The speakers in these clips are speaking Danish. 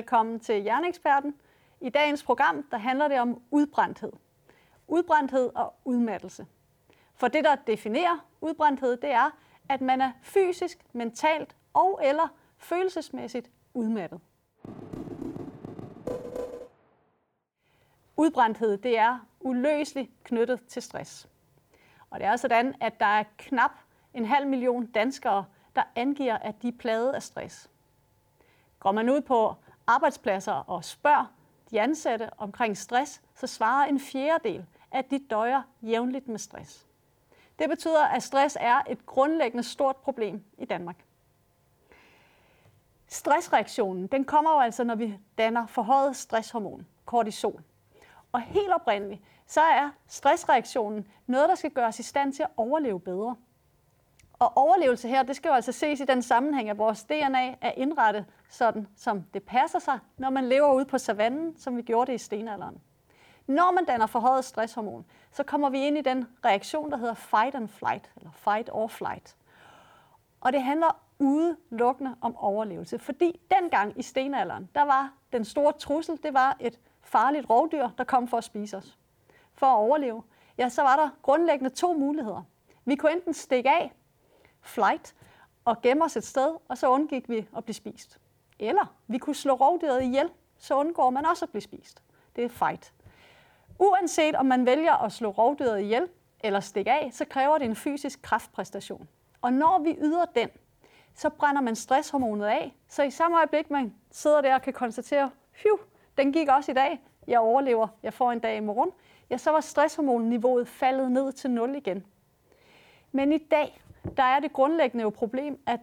Velkommen til Hjerneeksperten. I dagens program der handler det om udbrændthed. Udbrændthed og udmattelse. For det, der definerer udbrændthed, det er, at man er fysisk, mentalt og eller følelsesmæssigt udmattet. Udbrændthed det er uløseligt knyttet til stress. Og det er sådan, at der er knap en halv million danskere, der angiver, at de er plaget af stress. Går man ud på arbejdspladser og spørger de ansatte omkring stress, så svarer en fjerdedel, at de døjer jævnligt med stress. Det betyder, at stress er et grundlæggende stort problem i Danmark. Stressreaktionen den kommer jo altså, når vi danner forhøjet stresshormon, kortisol. Og helt oprindeligt, så er stressreaktionen noget, der skal gøres i stand til at overleve bedre. Og overlevelse her, det skal jo altså ses i den sammenhæng, at vores DNA er indrettet sådan, som det passer sig, når man lever ude på savannen, som vi gjorde det i stenalderen. Når man danner forhøjet stresshormon, så kommer vi ind i den reaktion, der hedder fight and flight, eller fight or flight. Og det handler udelukkende om overlevelse, fordi dengang i stenalderen, der var den store trussel, det var et farligt rovdyr, der kom for at spise os. For at overleve, ja, så var der grundlæggende to muligheder. Vi kunne enten stikke af, flight, og gemme os et sted, og så undgik vi at blive spist. Eller vi kunne slå rovdyret ihjel, så undgår man også at blive spist. Det er fight. Uanset om man vælger at slå rovdyret ihjel eller stikke af, så kræver det en fysisk kraftpræstation. Og når vi yder den, så brænder man stresshormonet af, så i samme øjeblik, man sidder der og kan konstatere, hyv, den gik også i dag, jeg overlever, jeg får en dag i morgen, ja, så var stresshormonniveauet faldet ned til 0 igen. Men i dag, der er det grundlæggende jo problem, at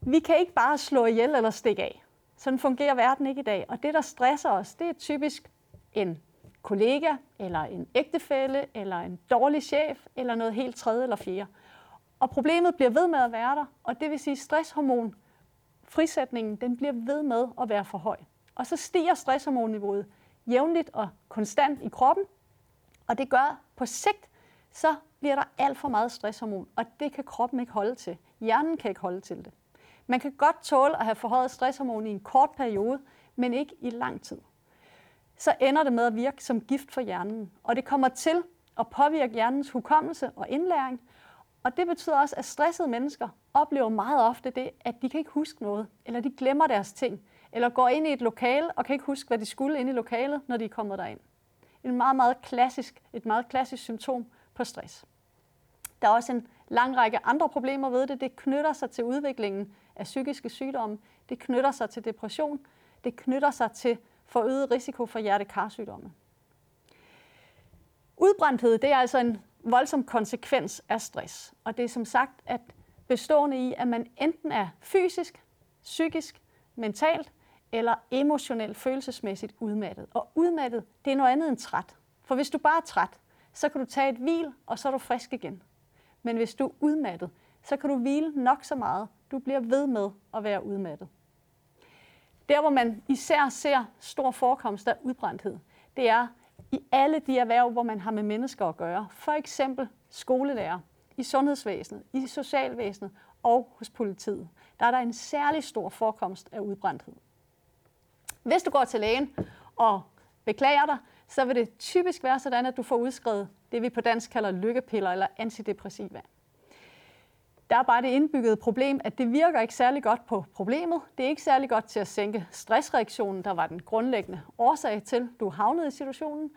vi kan ikke bare slå ihjel eller stikke af. Sådan fungerer verden ikke i dag. Og det, der stresser os, det er typisk en kollega, eller en ægtefælle, eller en dårlig chef, eller noget helt tredje eller fjerde. Og problemet bliver ved med at være der, og det vil sige, at stresshormon, frisætningen, den bliver ved med at være for høj. Og så stiger stresshormonniveauet jævnligt og konstant i kroppen, og det gør på sigt, så bliver der alt for meget stresshormon, og det kan kroppen ikke holde til. Hjernen kan ikke holde til det. Man kan godt tåle at have forhøjet stresshormon i en kort periode, men ikke i lang tid. Så ender det med at virke som gift for hjernen, og det kommer til at påvirke hjernens hukommelse og indlæring, og det betyder også, at stressede mennesker oplever meget ofte det, at de kan ikke huske noget, eller de glemmer deres ting, eller går ind i et lokale og kan ikke huske, hvad de skulle ind i lokalet, når de er kommet derind. En meget, meget klassisk, et meget klassisk symptom på stress. Der er også en lang række andre problemer ved det. Det knytter sig til udviklingen af psykiske sygdomme. Det knytter sig til depression. Det knytter sig til forøget risiko for hjertekarsygdomme. Udbrændthed det er altså en voldsom konsekvens af stress. Og det er som sagt at bestående i, at man enten er fysisk, psykisk, mentalt eller emotionelt følelsesmæssigt udmattet. Og udmattet, det er noget andet end træt. For hvis du bare er træt, så kan du tage et hvil, og så er du frisk igen. Men hvis du er udmattet, så kan du hvile nok så meget. Du bliver ved med at være udmattet. Der, hvor man især ser stor forekomst af udbrændthed, det er i alle de erhverv, hvor man har med mennesker at gøre. For eksempel skolelærer, i sundhedsvæsenet, i socialvæsenet og hos politiet. Der er der en særlig stor forekomst af udbrændthed. Hvis du går til lægen og beklager dig, så vil det typisk være sådan, at du får udskrevet det, vi på dansk kalder lykkepiller eller antidepressiva. Der er bare det indbyggede problem, at det virker ikke særlig godt på problemet. Det er ikke særlig godt til at sænke stressreaktionen, der var den grundlæggende årsag til, du havnede i situationen.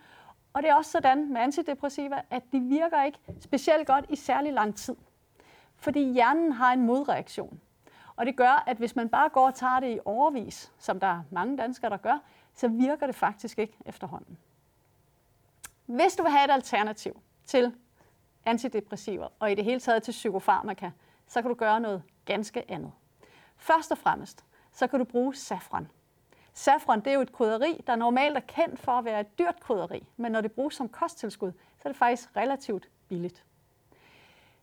Og det er også sådan med antidepressiva, at de virker ikke specielt godt i særlig lang tid. Fordi hjernen har en modreaktion. Og det gør, at hvis man bare går og tager det i overvis, som der er mange danskere, der gør, så virker det faktisk ikke efterhånden. Hvis du vil have et alternativ til antidepressiver og i det hele taget til psykofarmaka, så kan du gøre noget ganske andet. Først og fremmest, så kan du bruge safran. Safran det er jo et krydderi, der normalt er kendt for at være et dyrt krydderi, men når det bruges som kosttilskud, så er det faktisk relativt billigt.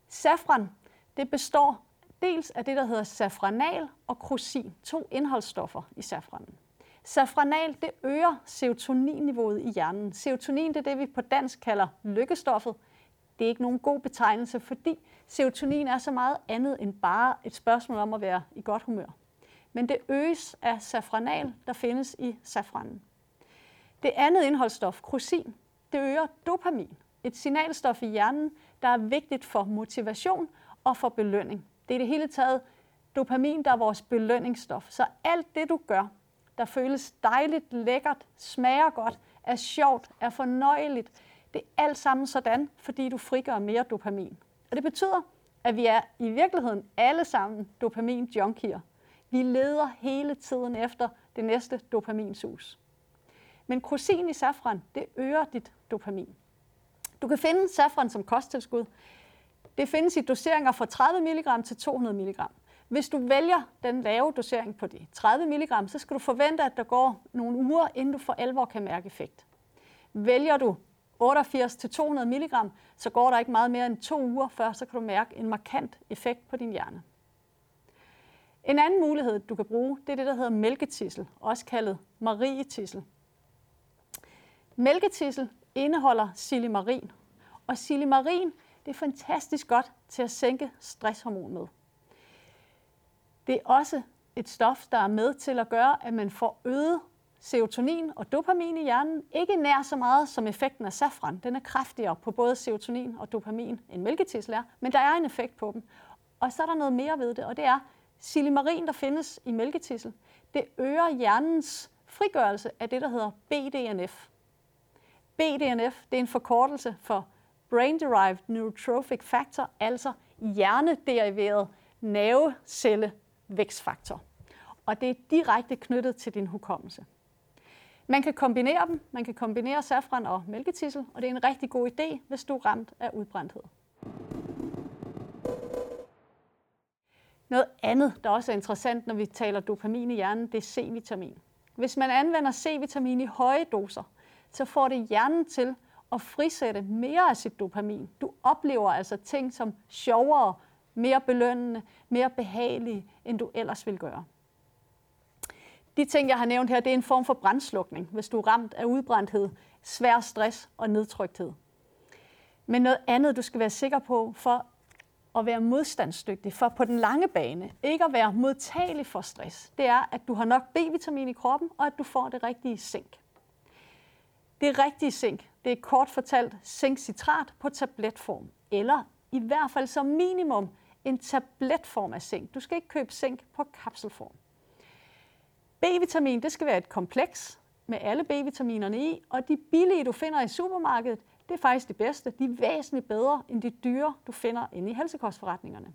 Safran det består dels af det, der hedder safranal og krusin, to indholdsstoffer i safranen. Safranal det øger serotoninniveauet i hjernen. Serotonin det er det, vi på dansk kalder lykkestoffet. Det er ikke nogen god betegnelse, fordi serotonin er så meget andet end bare et spørgsmål om at være i godt humør. men det øges af safranal, der findes i safranen. Det andet indholdsstof, krusin, det øger dopamin, et signalstof i hjernen, der er vigtigt for motivation og for belønning. Det er det hele taget dopamin, der er vores belønningsstof. Så alt det, du gør, der føles dejligt, lækkert, smager godt, er sjovt, er fornøjeligt, det er alt sammen sådan, fordi du frigør mere dopamin. Og det betyder, at vi er i virkeligheden alle sammen dopamin-junkier. Vi leder hele tiden efter det næste dopaminsus. Men krosin i safran, det øger dit dopamin. Du kan finde safran som kosttilskud. Det findes i doseringer fra 30 mg til 200 mg. Hvis du vælger den lave dosering på de 30 mg, så skal du forvente, at der går nogle uger, inden du for alvor kan mærke effekt. Vælger du 88 til 200 mg, så går der ikke meget mere end to uger før, så kan du mærke en markant effekt på din hjerne. En anden mulighed, du kan bruge, det er det, der hedder mælketissel, også kaldet marietissel. Mælketissel indeholder silimarin, og silimarin det er fantastisk godt til at sænke stresshormon med. Det er også et stof, der er med til at gøre, at man får øget serotonin og dopamin i hjernen. Ikke nær så meget som effekten af safran. Den er kraftigere på både serotonin og dopamin, end mælketissel er, men der er en effekt på dem. Og så er der noget mere ved det, og det er silimarin, der findes i mælketissel. Det øger hjernens frigørelse af det, der hedder BDNF. BDNF det er en forkortelse for Brain Derived Neurotrophic Factor, altså hjernederiveret vækstfaktor. Og det er direkte knyttet til din hukommelse. Man kan kombinere dem. Man kan kombinere safran og mælketissel, og det er en rigtig god idé, hvis du er ramt af udbrændthed. Noget andet, der også er interessant, når vi taler dopamin i hjernen, det er C-vitamin. Hvis man anvender C-vitamin i høje doser, så får det hjernen til at frisætte mere af sit dopamin. Du oplever altså ting som sjovere, mere belønnende, mere behagelige, end du ellers vil gøre. De ting, jeg har nævnt her, det er en form for brændslukning, hvis du er ramt af udbrændthed, svær stress og nedtrykthed. Men noget andet, du skal være sikker på for at være modstandsdygtig, for på den lange bane ikke at være modtagelig for stress, det er, at du har nok B-vitamin i kroppen, og at du får det rigtige zink. Det rigtige zink, det er kort fortalt zinkcitrat på tabletform, eller i hvert fald som minimum en tabletform af zink. Du skal ikke købe zink på kapselform. B-vitamin, det skal være et kompleks med alle B-vitaminerne i, og de billige, du finder i supermarkedet, det er faktisk de bedste. De er væsentligt bedre end de dyre, du finder inde i helsekostforretningerne.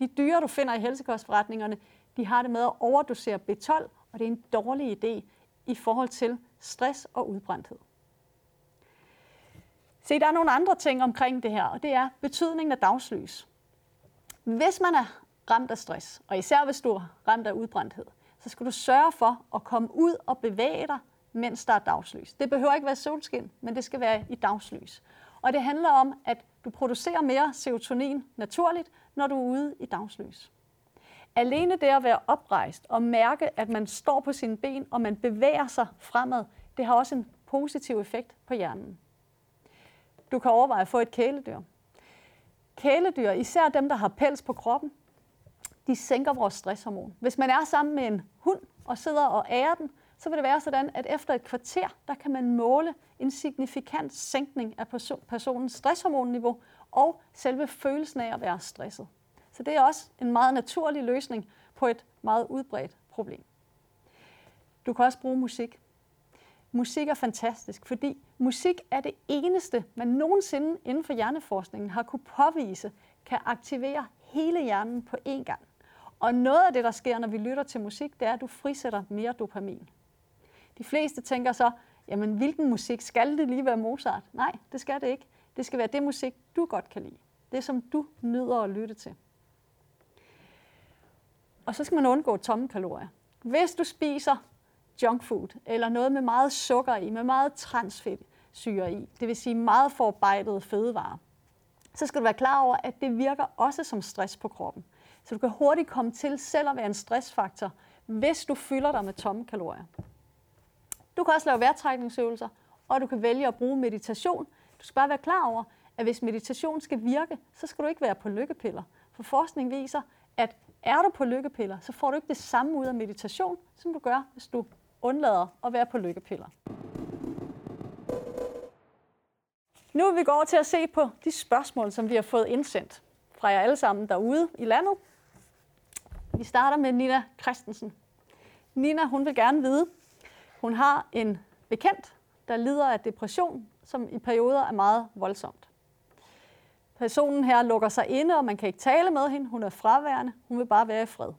De dyre, du finder i helsekostforretningerne, de har det med at overdosere B12, og det er en dårlig idé i forhold til stress og udbrændthed. Se, der er nogle andre ting omkring det her, og det er betydningen af dagslys. Hvis man er ramt af stress, og især hvis du er ramt af udbrændthed, så skal du sørge for at komme ud og bevæge dig, mens der er dagslys. Det behøver ikke være solskin, men det skal være i dagslys. Og det handler om, at du producerer mere serotonin naturligt, når du er ude i dagslys. Alene det at være oprejst og mærke, at man står på sine ben, og man bevæger sig fremad, det har også en positiv effekt på hjernen. Du kan overveje at få et kæledyr. Kæledyr, især dem, der har pels på kroppen, de sænker vores stresshormon. Hvis man er sammen med en hund og sidder og ærer den, så vil det være sådan, at efter et kvarter, der kan man måle en signifikant sænkning af personens stresshormonniveau og selve følelsen af at være stresset. Så det er også en meget naturlig løsning på et meget udbredt problem. Du kan også bruge musik. Musik er fantastisk, fordi musik er det eneste, man nogensinde inden for hjerneforskningen har kunne påvise, kan aktivere hele hjernen på én gang. Og noget af det, der sker, når vi lytter til musik, det er, at du frisætter mere dopamin. De fleste tænker så, jamen hvilken musik? Skal det lige være Mozart? Nej, det skal det ikke. Det skal være det musik, du godt kan lide. Det, som du nyder at lytte til. Og så skal man undgå tomme kalorier. Hvis du spiser junk food, eller noget med meget sukker i, med meget transfedt syre i, det vil sige meget forarbejdede fødevarer, så skal du være klar over, at det virker også som stress på kroppen. Så du kan hurtigt komme til selv at være en stressfaktor, hvis du fylder dig med tomme kalorier. Du kan også lave vejrtrækningsøvelser, og du kan vælge at bruge meditation. Du skal bare være klar over, at hvis meditation skal virke, så skal du ikke være på lykkepiller. For forskning viser, at er du på lykkepiller, så får du ikke det samme ud af meditation, som du gør, hvis du undlader at være på lykkepiller. Nu vil vi gå over til at se på de spørgsmål, som vi har fået indsendt fra jer alle sammen derude i landet. Vi starter med Nina Christensen. Nina, hun vil gerne vide, hun har en bekendt, der lider af depression, som i perioder er meget voldsomt. Personen her lukker sig inde, og man kan ikke tale med hende. Hun er fraværende. Hun vil bare være i fred.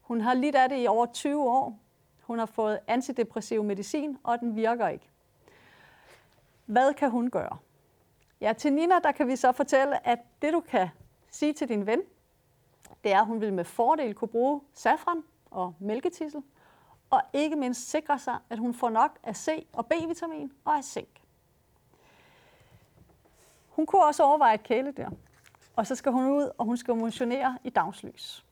Hun har lidt af det i over 20 år. Hun har fået antidepressiv medicin, og den virker ikke. Hvad kan hun gøre? Ja, til Nina, der kan vi så fortælle, at det du kan sige til din ven, det er, at hun vil med fordel kunne bruge safran og mælketissel, og ikke mindst sikre sig, at hun får nok af C og B-vitamin og af zink. Hun kunne også overveje et kæledyr, og så skal hun ud, og hun skal motionere i dagslys.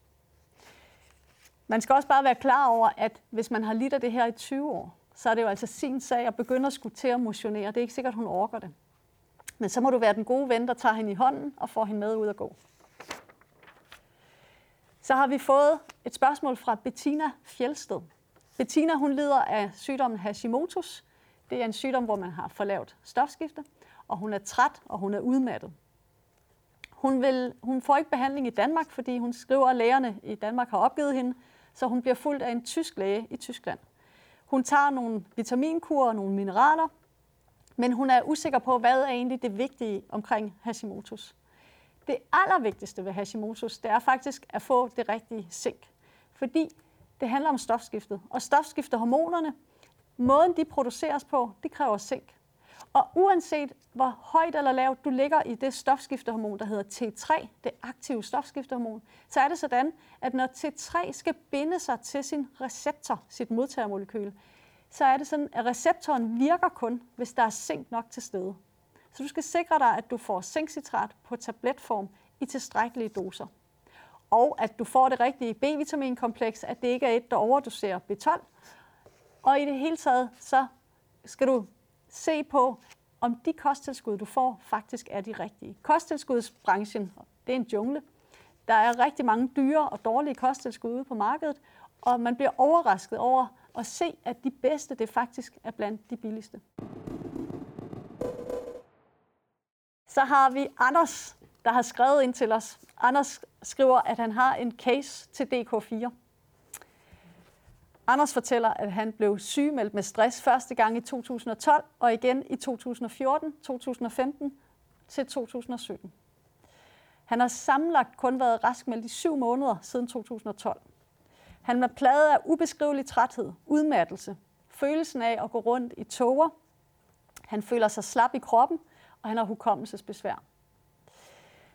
Man skal også bare være klar over, at hvis man har lidt af det her i 20 år, så er det jo altså sin sag at begynde at skulle til at motionere. Det er ikke sikkert, hun orker det. Men så må du være den gode ven, der tager hende i hånden og får hende med ud at gå. Så har vi fået et spørgsmål fra Bettina Fjelsted. Bettina hun lider af sygdommen Hashimoto's. Det er en sygdom, hvor man har for lavt stofskifte, og hun er træt, og hun er udmattet. Hun, vil, hun får ikke behandling i Danmark, fordi hun skriver, at lægerne i Danmark har opgivet hende, så hun bliver fuldt af en tysk læge i Tyskland. Hun tager nogle vitaminkurer og nogle mineraler, men hun er usikker på, hvad er egentlig det vigtige omkring Hashimoto's. Det allervigtigste ved Hashimoto's, det er faktisk at få det rigtige zink. Fordi det handler om stofskiftet. Og stofskiftehormonerne, måden de produceres på, det kræver zink. Og uanset hvor højt eller lavt du ligger i det stofskiftehormon, der hedder T3, det aktive stofskiftehormon, så er det sådan, at når T3 skal binde sig til sin receptor, sit modtagermolekyl, så er det sådan, at receptoren virker kun, hvis der er zink nok til stede. Så du skal sikre dig, at du får zinkcitrat på tabletform i tilstrækkelige doser. Og at du får det rigtige B-vitaminkompleks, at det ikke er et, der overdoserer B12. Og i det hele taget, så skal du se på, om de kosttilskud, du får, faktisk er de rigtige. Kosttilskudsbranchen, det er en jungle. Der er rigtig mange dyre og dårlige kosttilskud ude på markedet, og man bliver overrasket over at se, at de bedste, det faktisk er blandt de billigste. Så har vi Anders, der har skrevet ind til os. Anders skriver, at han har en case til DK4. Anders fortæller, at han blev sygemeldt med stress første gang i 2012, og igen i 2014, 2015 til 2017. Han har sammenlagt kun været raskmeldt i syv måneder siden 2012. Han var plaget af ubeskrivelig træthed, udmattelse, følelsen af at gå rundt i tåger. Han føler sig slap i kroppen, og han har hukommelsesbesvær.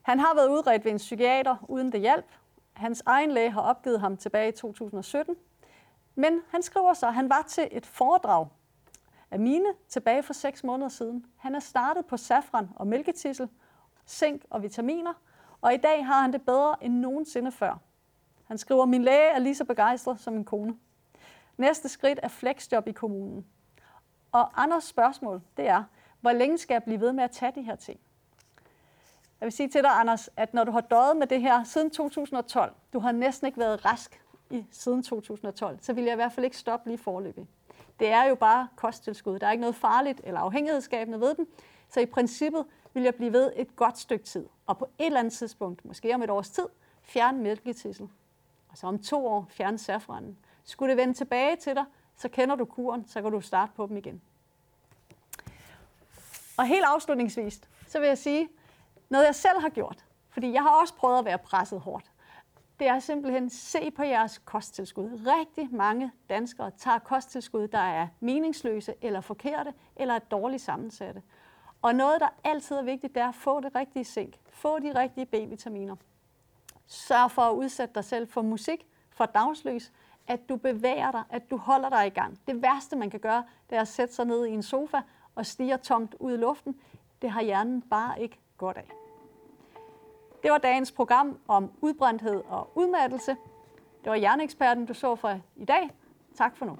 Han har været udredt ved en psykiater uden det hjælp. Hans egen læge har opgivet ham tilbage i 2017. Men han skriver så, at han var til et foredrag af mine tilbage for seks måneder siden. Han er startet på safran og mælketissel, zink og vitaminer, og i dag har han det bedre end nogensinde før. Han skriver, min læge er lige så begejstret som min kone. Næste skridt er flexjob i kommunen. Og Anders spørgsmål, det er, hvor længe skal jeg blive ved med at tage de her ting? Jeg vil sige til dig, Anders, at når du har døjet med det her siden 2012, du har næsten ikke været rask i siden 2012, så vil jeg i hvert fald ikke stoppe lige forløbig. Det er jo bare kosttilskud. Der er ikke noget farligt eller afhængighedsskabende ved dem. Så i princippet vil jeg blive ved et godt stykke tid. Og på et eller andet tidspunkt, måske om et års tid, fjerne mælketissel. Og så om to år fjerne safranen. Skulle det vende tilbage til dig, så kender du kuren, så kan du starte på dem igen. Og helt afslutningsvis, så vil jeg sige, noget jeg selv har gjort, fordi jeg har også prøvet at være presset hårdt, det er simpelthen se på jeres kosttilskud. Rigtig mange danskere tager kosttilskud, der er meningsløse eller forkerte eller er dårligt sammensatte. Og noget, der altid er vigtigt, det er at få det rigtige zink. Få de rigtige B-vitaminer. Sørg for at udsætte dig selv for musik, for dagslys, at du bevæger dig, at du holder dig i gang. Det værste, man kan gøre, det er at sætte sig ned i en sofa og stige tomt ud i luften. Det har hjernen bare ikke godt af. Det var dagens program om udbrændthed og udmattelse. Det var hjerneeksperten, du så fra i dag. Tak for nu.